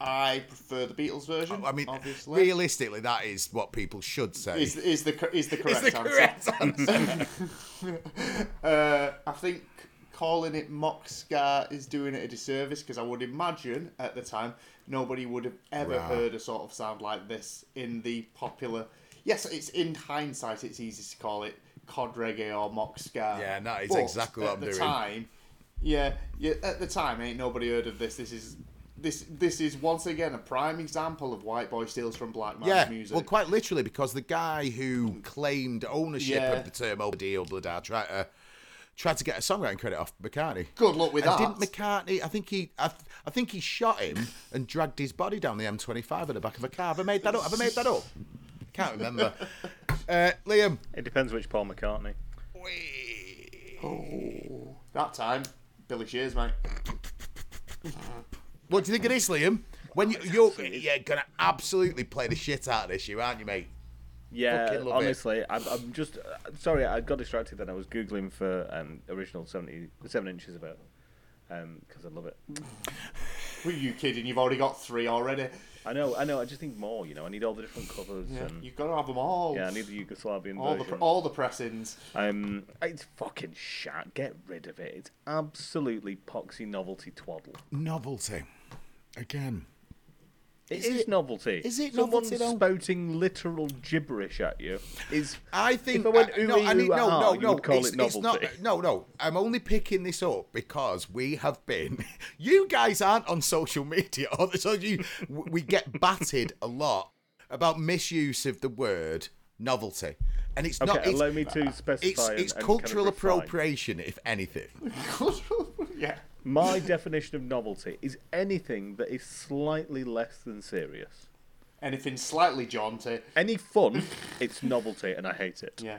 I prefer the Beatles version. I mean, obviously, realistically, that is what people should say. is is the is the Is correct the answer. correct answer. Uh, I think calling it mock is doing it a disservice because I would imagine at the time nobody would have ever Right. heard a sort of sound like this in the popular. Yes, it's in hindsight, it's easy to call it cod reggae or mock ska. Yeah, that is But exactly what I'm doing. At the. Time, yeah, yeah. At the time, ain't nobody heard of this. This is this this is once again a prime example of white boy steals from black man's Yeah, music. well, quite literally, because the guy who claimed ownership Yeah. of the term oh, "over deal oh, blood" tried to tried to get a songwriting credit off McCartney. Good luck with and that. Didn't McCartney? I think he, I, th- I think he shot him and dragged his body down the M25 at the back of a car. Have I made that up? Have I made that up? Can't remember. Uh, Liam, It depends which Paul McCartney. oh that time, Billy Shears, mate. what do you think of this, Liam? When you, you're, you're gonna absolutely play the shit out of this, you aren't you, mate? Yeah, Fucking love it. honestly, I'm, I'm just uh, sorry. I got distracted then. I was googling for um, original seventy seven inches of it because I love it. Were you kidding? You've already got three already. I know, I know. I just think more. You know, I need all the different covers. Yeah, and, you've got to have them all. yeah, I need the Yugoslavian all the version. pr- all the pressings. Um, it's fucking shat. Get rid of it. It's absolutely poxy novelty twaddle. Novelty, again. It Is is it- novelty. is it Someone novelty, though? spouting literal gibberish at you is. I think If I went uh, no, I need, no, ooh-ah, no, you no. would call it's, it it's not. No, no. I'm only picking this up because we have been. You guys aren't on social media, so you we get batted a lot about misuse of the word novelty, and it's Okay, not. It's, allow me to specify. it's, and- it's and kind of cultural appropriation, if anything. yeah. My definition of novelty is anything that is slightly less than serious. Anything slightly jaunty. Any fun, it's novelty, and I hate it. Yeah.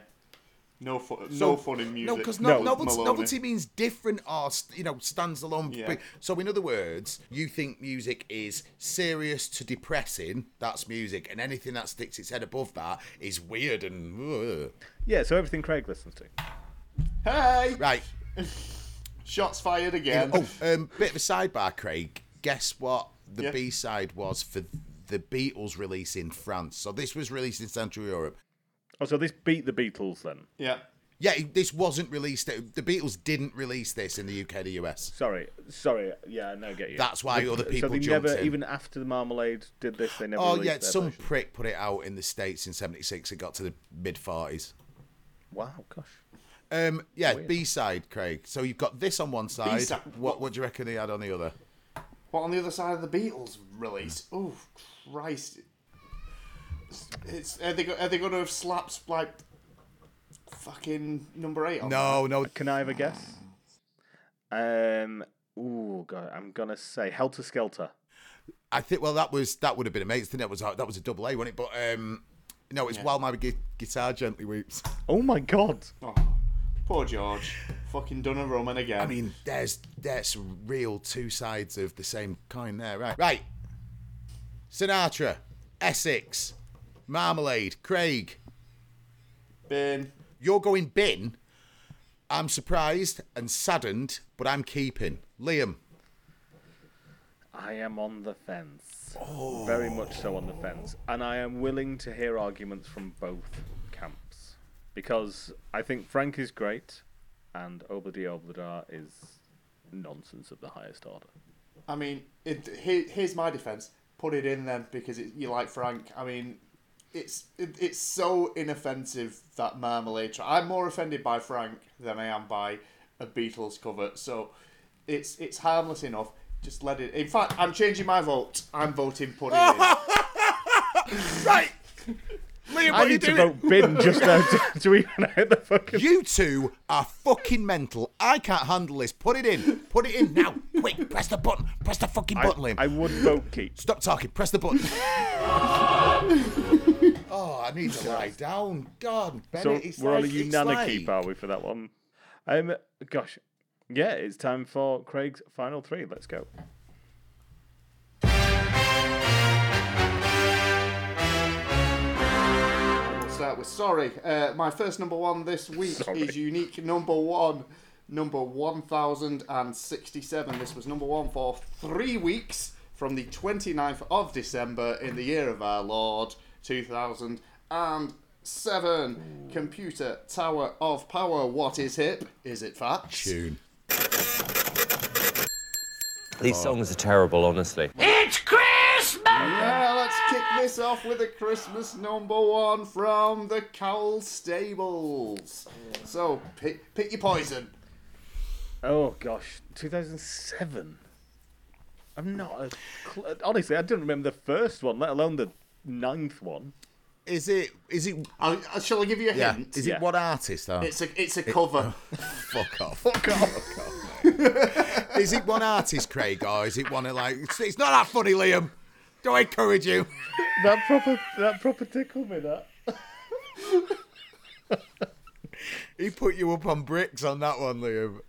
No fun. So- no fun in music. No, because No, novelty, novelty means different or you know stands alone. Yeah. So in other words, you think music is serious to depressing. That's music, and anything that sticks its head above that is weird and ugh. Yeah, so everything Craig listens to. Hey! right. Shots fired again. Oh, um, bit of a sidebar, Craig. Guess what the Yeah. B side was for the Beatles release in France. So this was released in Central Europe. Oh, so this beat the Beatles then? Yeah. Yeah, this wasn't released. The Beatles didn't release this in the UK, the US. Sorry, sorry. Yeah, I now get you. That's why other people So they jumped never, in. even after the Marmalade did this, they never. Oh released yeah, some version. prick put it out in the states in '76. It got to the mid 40s. Wow, gosh. Um, yeah, B side, Craig. So you've got this on one side. B-side. What what do you reckon they had on the other? What on the other side of the Beatles release? Oh, Christ! It's are they go- are they going to have slaps like fucking number eight? On No, no. Can I have a guess? Um. Ooh, God, I'm gonna say Helter Skelter. I think well that was that would have been amazing. That was that was a double A, wasn't it? But um, no, it's while my gu- guitar gently weeps. Oh my God. Oh, poor George. Fucking done a Roman again. I mean, there's there's real two sides of the same coin there, right? Right. Sinatra, Essex, Marmalade, Craig. bin. You're going bin. I'm surprised and saddened, but I'm keeping. Liam. I am on the fence. Very much so on the fence. And I am willing to hear arguments from both camps. Because I think Frank is great and Obladi Oblada is nonsense of the highest order. I mean, it, here, here's my defense. Put it in then because it, you like Frank. I mean, it's it, it's so inoffensive that Marmalade. Tra- I'm more offended by Frank than I am by a Beatles cover. So it's it's harmless enough. Just let it. In fact, I'm changing my vote. I'm voting put it in. Right. Liam, I need to vote bin just now to, to even out the fucking. You two are fucking mental. I can't handle this. Put it in. Put it in now. Quick, press the button. Press the fucking I, button, Liam. I would vote keep. Stop talking. Press the button. oh, I need to lie down. God, Bennett, So it's we're on a like- unanimous like- keep, are we, for that one? Um, gosh, yeah, it's time for Craig's final three. Let's go. Start with sorry. Uh, my first number one this week Sorry. is unique number one, number 1067. This was number one for three weeks from the 29th of December in the year of our Lord 2007. Computer Tower of Power. What is hip? Is it fat? Tune. These songs are terrible, honestly. It's Christmas! Yeah, let's kick this off with a Christmas number one from the Cowell Stables. So, pick, pick your poison. Oh gosh, 2007. I'm not a. Cl- honestly, I don't remember the first one, let alone the ninth one. Is it? Is it? I, I- shall I give you a Yeah. hint? Is Yeah. it what artist? Though? It's a it's a cover. Oh, fuck off. Fuck off. is it one artist, Craig, or is it one of like? It's, it's not that funny, Liam. Do I encourage you? That proper, that proper tickled me. That. He put you up on bricks on that one, Liam.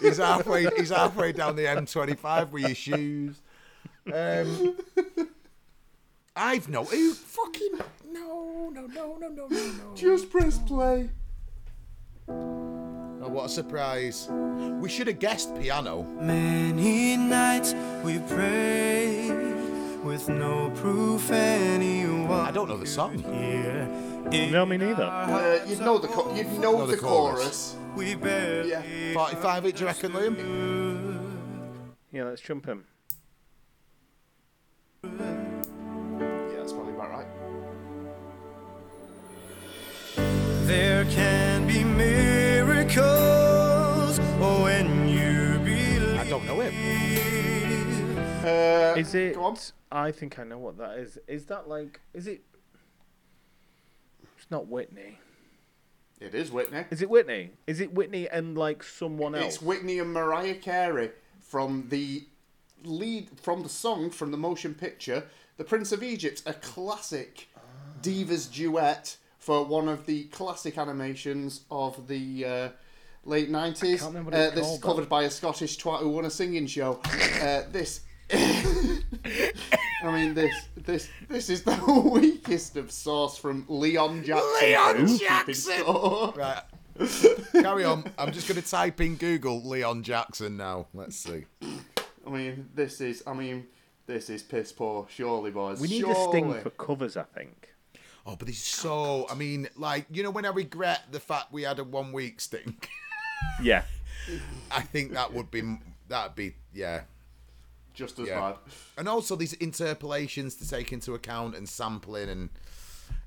he's halfway. He's halfway down the M25 with your shoes. Um, I've no. Who fucking no, no, no, no, no, no, no. Just press play. Oh, what a surprise! We should have guessed piano. Many nights we prayed with no proof anyone I don't know the song. here. No, me neither. Uh, you'd know the co- you'd know, Know the, the chorus. chorus. We barely Yeah. 45 each, you reckon, Liam? Yeah, let's jump him. Yeah, that's probably about right. There can Uh, Is it? Go on. I think I know what that is. Is that like? Is it? It's not Whitney. It is Whitney. Is it Whitney? Is it Whitney and like someone else? It's Whitney and Mariah Carey from the lead from the song from the motion picture The Prince of Egypt, a classic divas duet for one of the classic animations of the uh, late nineties. can't remember Uh, what it's this is covered though. by a Scottish twat who won a singing show. uh, this. I mean, this this this is the weakest of sauce from Leon Jackson. Leon Jackson! Right. Carry on. I'm just going to type in Google Leon Jackson now. Let's see. I mean, this is. I mean, this is piss poor. Surely, boys. we need surely. a sting for covers. I think. Oh, but he's so. I mean, like, you know, when I regret the fact we had a one week stink, Yeah. I think that would be. That'd be. Yeah. Just as Yeah. bad. And also these interpolations to take into account and sampling and.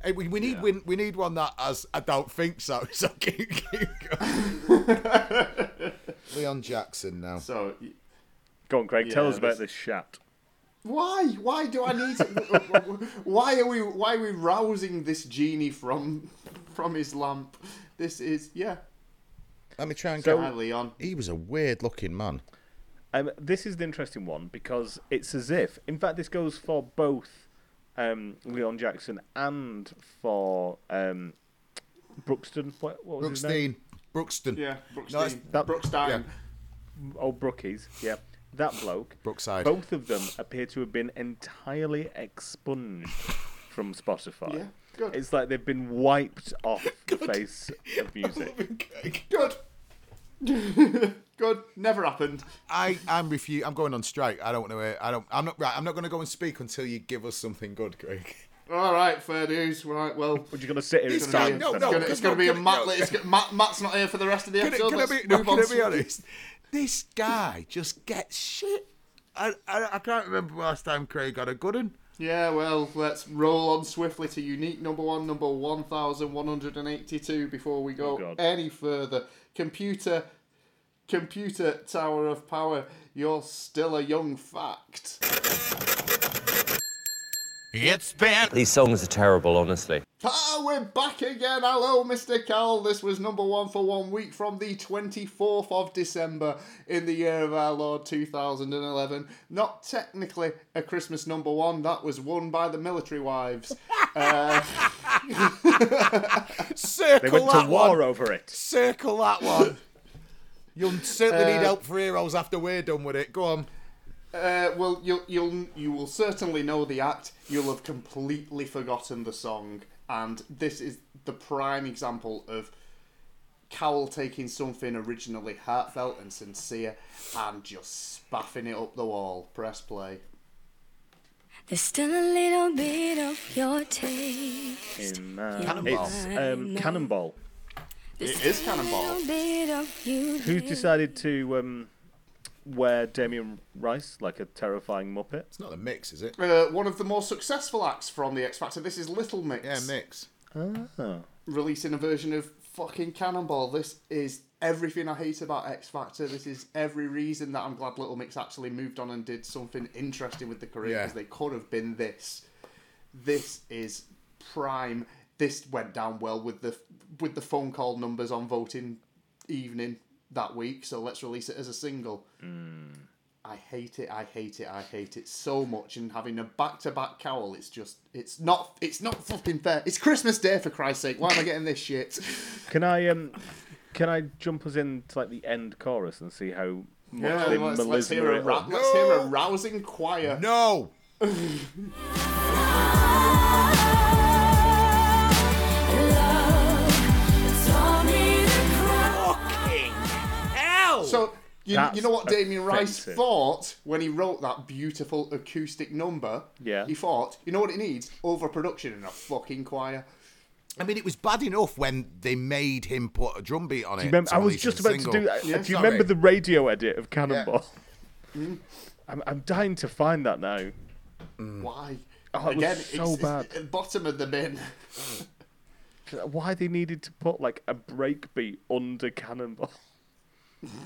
Hey, we, we need we, we need one that has I don't think so. So keep, keep going. Leon Jackson now. So, Go on, Craig. tell us about this- this shat. why? Why do I need to? why are we? Why are we rousing this genie from from his lamp? This is yeah. Let me try and So- get. Hi, Leon. He was a weird looking man. Um, this is the interesting one because it's as if, in fact, this goes for both um, Leon Jackson and for um, Brookston. What, what was his name? Brookstein. Brookston. Yeah, Brookstein. No, that- Brookstein. yeah. Oh, Brookies. Yeah, that bloke. Brookside. Both of them appear to have been entirely expunged from Spotify. Yeah, good. It's like they've been wiped off the face of music. Good. Good. Never happened. I I'm refu- I'm going on strike. I don't want to. hear- I don't. I'm not right. I'm not going to go and speak until you give us something good, Craig. All right, fair dues. Right, well. But you're gonna sit here It's and gonna silence be- no, no, It's gonna, it's gonna be a no, Matt. no. It's gonna, Matt. Matt's not here for the rest of the Can, I- episode. can I Let's be, no, can I be honest? This guy just gets shit. I, I, I can't remember last time Craig got a good one. Yeah, well, let's roll on swiftly to unique number one, number 1182 before we go Oh, any further. Computer, computer tower of power, you're still a young fact. It's been These songs are terrible, honestly. Ah, we're back again. Hello, Mr. Cowell. This was number one for one week from the 24th of December in the year of our Lord 2011. Not technically a Christmas number one, that was won by the military wives. Circle They went that to war one. over it. Circle that one. You'll certainly need Uh, help for heroes after we're done with it. Go on. Uh, well, you'll you'll you will certainly know the act. You'll have completely forgotten the song, and this is the prime example of Cowell taking something originally heartfelt and sincere and just spaffing it up the wall. Press play. There's still a little bit of your taste. In, uh, Cannonball. It's um, Cannonball. It is Cannonball. Little of you Who's decided to um, wear Damien Rice like a terrifying Muppet? It's not a mix, is it? Uh, one of the more successful acts from the X Factor. This is Little Mix. Yeah, mix. Oh. releasing a version of fucking Cannonball. This is everything I hate about X Factor. This is every reason that I'm glad Little Mix actually moved on and did something interesting with the career Yeah. because they could have been this. This is prime. This went down well with the with the phone call numbers on voting evening that week. So let's release it as a single. I hate it. I hate it. I hate it so much. And having a back-to-back Cowell, it's just, it's not, it's not fucking fair. It's Christmas Day for Christ's sake. Why am I getting this shit? Can I um, can I jump us into like the end chorus and see how much Yeah, they let's, let's hear a it ra- up? let's hear a rousing choir. No! Hell! So you, you know what Damien Rice offensive. thought when he wrote that beautiful acoustic number? Yeah. He thought, you know what it needs? Overproduction and a fucking choir. I mean, it was bad enough when they made him put a drum beat on it. Remember, I was just as a about to do that. Yeah. do you Sorry. remember the radio edit of Cannonball? Mm. I'm, I'm dying to find that now. Mm. Why? Oh, it was Again, so it's, bad. It's at the bottom of the bin. Mm. Why they needed to put like a break beat under Cannonball?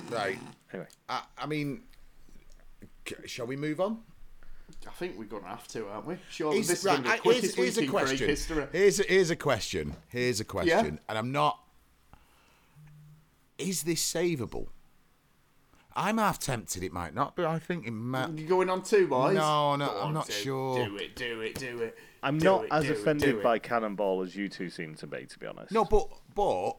Right. Anyway, I, I mean, shall we move on? I think we're gonna have to, aren't we? Sure, Oh, this Is- is the quickest here's, here's a in Craig question. history. Here's a, here's a question. Here's a question. And I'm not. Is this savable? I'm half tempted it might not, but I think it might. You're going on two, boys? No, no, Go I'm on, not do- sure. Do it, do it, do it. I'm Do not it, as do it, offended it. by Cannonball as you two seem to be, to be honest. No, but but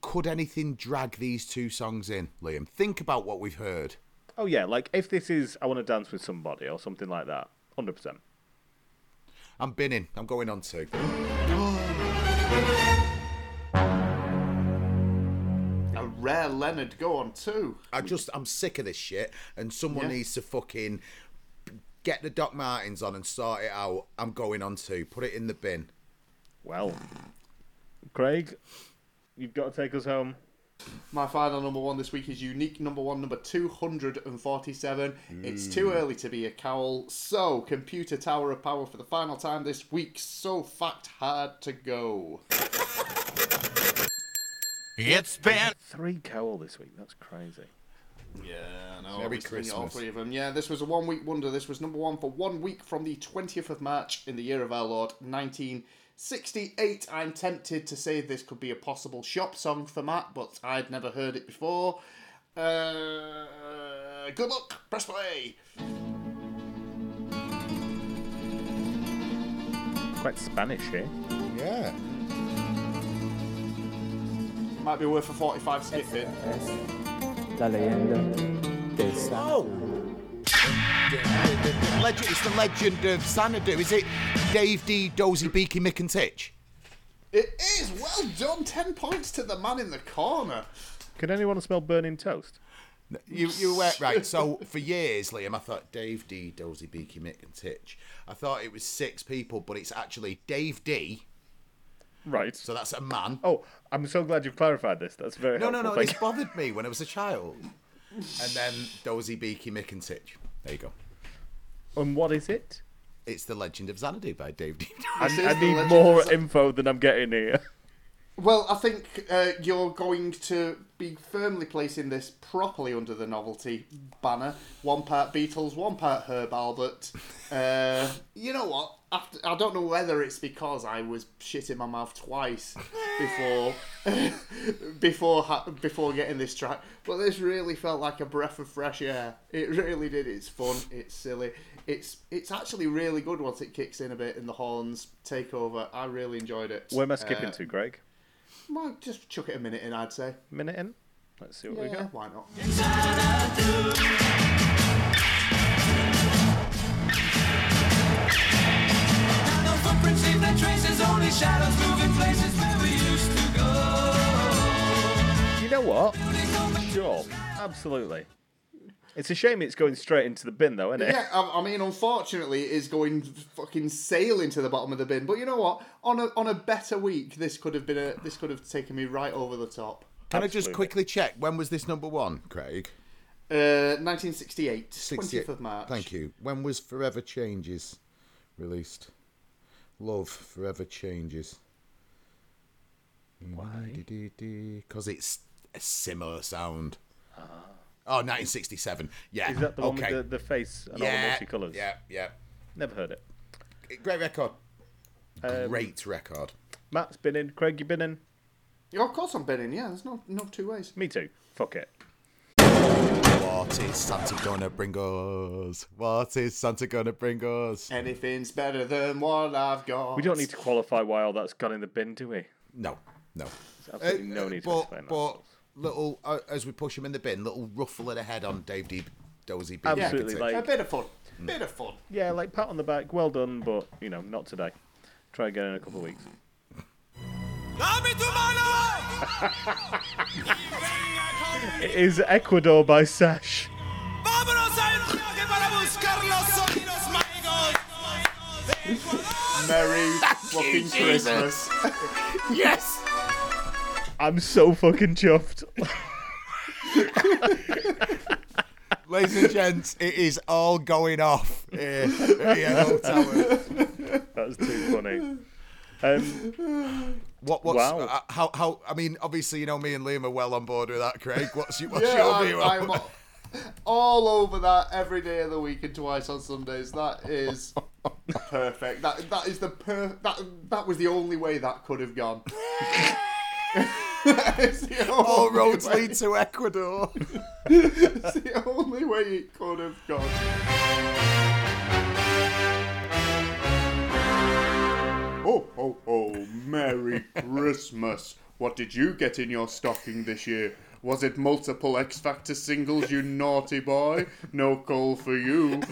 could anything drag these two songs in, Liam? Think about what we've heard. Oh yeah, like if this is I want to dance with somebody or something like that, hundred percent. I'm binning. I'm going on to. A rare Leonard go on two. I just I'm sick of this shit, and someone Yeah. needs to fucking get the Doc Martens on and sort it out. I'm going on to Put it in the bin. Well, Craig, you've got to take us home. My final number one this week is unique number one, number 247. It's too mm. early to be a Cowell. So, Computer Tower of Power for the final time this week. So fact hard to go. It's been Three Cowell this week. That's crazy. Yeah, no, know. Merry obviously, All three of them. Yeah, this was a one week wonder. This was number one for one week from the 20th of March in the year of our Lord, 1968. I'm tempted to say this could be a possible shop song for Matt, but I'd never heard it before. Uh, good luck. Press play. Quite Spanish here. Yeah. Might be worth a 45 skip it. La leyenda de Oh. The, the- the legend, it's the legend of Xanadu. Is it Dave Dee, Dozy, Beaky, Mick, and Tich? It is well done. 10 points to the man in the corner. Can anyone smell burning toast? You, you were right. So for years, Liam, I thought Dave Dee, Dozy, Beaky, Mick, and Tich. I thought it was six people, but it's actually Dave Dee. Right. So that's a man. Oh, I'm so glad you've clarified this. That's very No, no, helpful. no. Thank It's bothered me when I was a child. And then Dozy, Beaky, Mick, and Tich. There you go. And what is it? It's the Legend of Xanadu by Dave Dee. I, This I need more info than I'm getting here. Well, I think uh, you're going to be firmly placing this properly under the novelty banner. One part Beatles, one part Herb Alpert. Uh, you know what? After, I don't know whether it's because I was shitting my mouth twice before before ha- before getting this track, but this really felt like a breath of fresh air. It really did. It's fun. It's silly. It's it's actually really good once it kicks in a bit and the horns take over. I really enjoyed it. Where am I skipping Uh, to, Greg? well, just chuck it a minute in, I'd say. Minute in. Let's see what we Yeah, got. why not? Traces, only shadows moving places where we used to go. You know what? Sure, absolutely. It's a shame it's going straight into the bin, though, isn't it? Yeah, I, I mean, unfortunately, it is going fucking sailing to the bottom of the bin. But you know what? On a on a better week, this could have been a this could have taken me right over the top. Can I just quickly check when was this number one, Craig? Uh, 1968, 68. 20th of March. Thank you. When was Forever Changes released? Love Forever Changes. Why? Because it's a similar sound. Oh, 1967. Yeah. Ah. Is that the one with the, the face and all the yeah, multicolours? yeah, yeah. Never heard it. Great record. Um, Great record. Matt's been in. Craig, you been in? Yeah, of course I'm in, yeah. There's no, no two ways. Me too. Fuck it. What is Santa gonna bring us? What is Santa gonna bring us? Anything's better than what I've got. We don't need to qualify why all that's gone in the bin, do we? No, no. There's absolutely no need to but, explain that. but little uh, as we push him in the bin, little ruffle of the head on Dave Dee. Dozy. B. Absolutely, like- A bit of fun. Bit of fun. Yeah, like pat on the back, well done, but you know, not today. Try again in a couple of weeks. It is Ecuador by Sash. Merry fucking Christmas. yes. I'm so fucking chuffed. Ladies and gents, it is all going off here at Yellow Tower. That's too funny. Um, What? What's, Wow. uh, how? How? I mean, obviously, you know, me and Liam are well on board with that. Craig, what's your, what's Yeah, your I'm, view? I'm on- all, all over that every day of the week and twice on Sundays. That is perfect. That that is the per. That that was the only way that could have gone. All roads way- lead to Ecuador. It's the only way it could have gone. Oh, oh, oh, Merry Christmas. What did you get in your stocking this year? Was it multiple X Factor singles, you naughty boy? No call for you.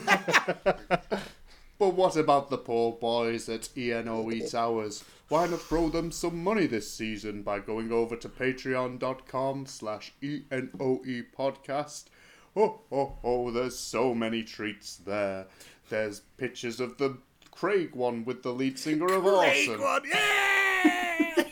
But what about the poor boys at ENOE Towers? Why not throw them some money this season by going over to patreon.com slash ENOE podcast? Oh, oh, oh, there's so many treats there. There's pictures of the Craig one with the lead singer of Craig Awesome. one, yeah!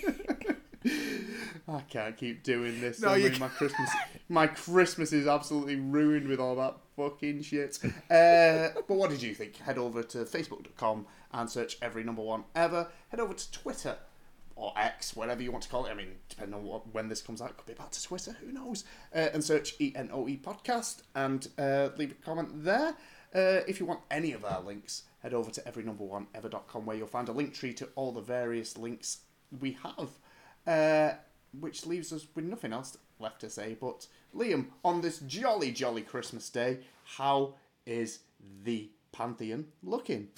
I can't keep doing this. No, I you mean, my Christmas, my Christmas is absolutely ruined with all that fucking shit. Uh, but what did you think? Head over to facebook.com and search every number one ever. Head over to Twitter or X, whatever you want to call it. I mean, depending on what, when this comes out, it could be back to Twitter. Who knows? Uh, and search E N O E podcast and uh, leave a comment there. Uh, if you want any of our links, head over to everynumberoneever.com where you'll find a link tree to all the various links we have. Uh, which leaves us with nothing else left to say. But Liam, on this jolly, jolly Christmas day, how is the Pantheon looking?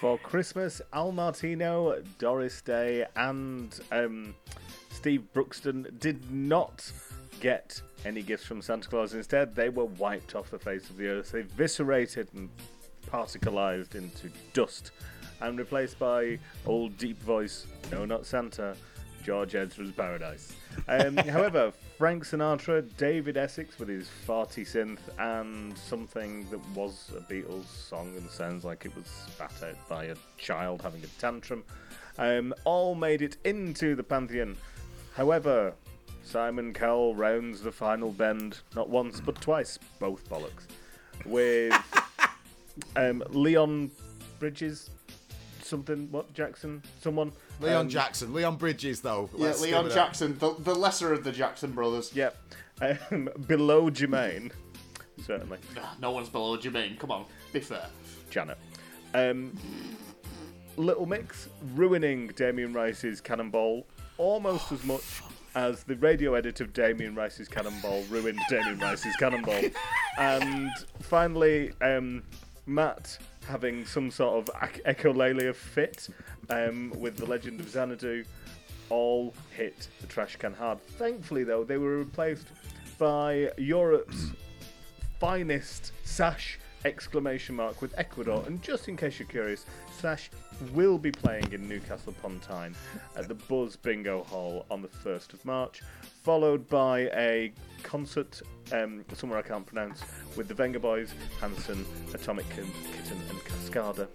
for Christmas, Al Martino, Doris Day, and um, Steve Brookston did not get any gifts from Santa Claus. Instead, they were wiped off the face of the earth, eviscerated and particleized into dust, and replaced by old deep voice, no, not Santa, George Ezra's Paradise. Um, however, Frank Sinatra, David Essex with his farty synth, and something that was a Beatles song and sounds like it was spat out by a child having a tantrum, um, all made it into the Pantheon. However, Simon Cowell rounds the final bend not once but twice, both bollocks, with um, Leon Bridges, something, what, Jackson? Someone? Leon Um, Jackson, Leon Bridges, though. Yeah, Let's Leon give it a- Jackson, the, the lesser of the Jackson brothers. Yep. Um, below Jermaine, certainly. No one's below Jermaine, come on, be fair. Janet. Um, Little Mix ruining Damien Rice's Cannonball almost as much as the radio edit of Damien Rice's Cannonball ruined Damien Rice's Cannonball. And finally, um, Matt having some sort of echolalia fit um, with the Legend of Xanadu all hit the trash can hard. Thankfully, though, they were replaced by Europe's finest Sash exclamation mark with Ecuador. And just in case you're curious, Sash will be playing in Newcastle upon Tyne at the Buzz Bingo Hall on the 1st of March, followed by a concert um, somewhere I can't pronounce with the Venga Boys, Hanson, Atomic Kitten, and Cascada.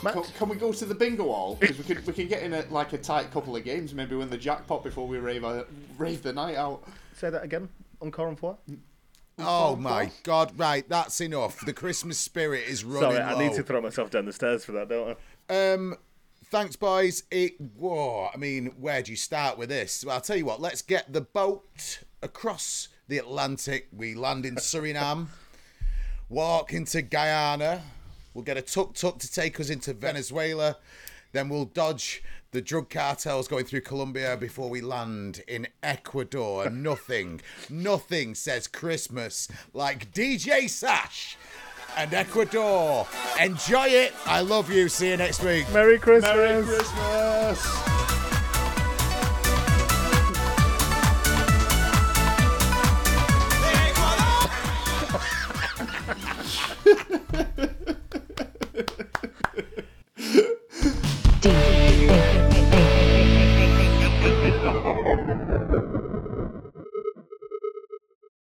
Can, can we go to the bingo hall? Because we could we can get in a, like a tight couple of games, maybe win the jackpot before we rave our, rave the night out. Say that again. Encore and four. Oh my God! Right, that's enough. The Christmas spirit is running Sorry, I need to throw myself down the stairs for that, don't I? Um, thanks, boys. It. Whoa. I mean, where do you start with this? Well, I'll tell you what. Let's get the boat across the Atlantic. We land in Suriname. walk into Guyana. We'll get a tuk tuk to take us into Venezuela. Then we'll dodge the drug cartels going through Colombia before we land in Ecuador. nothing, nothing says Christmas like DJ Sash and Ecuador. Enjoy it. I love you. See you next week. Merry Christmas. Merry Christmas!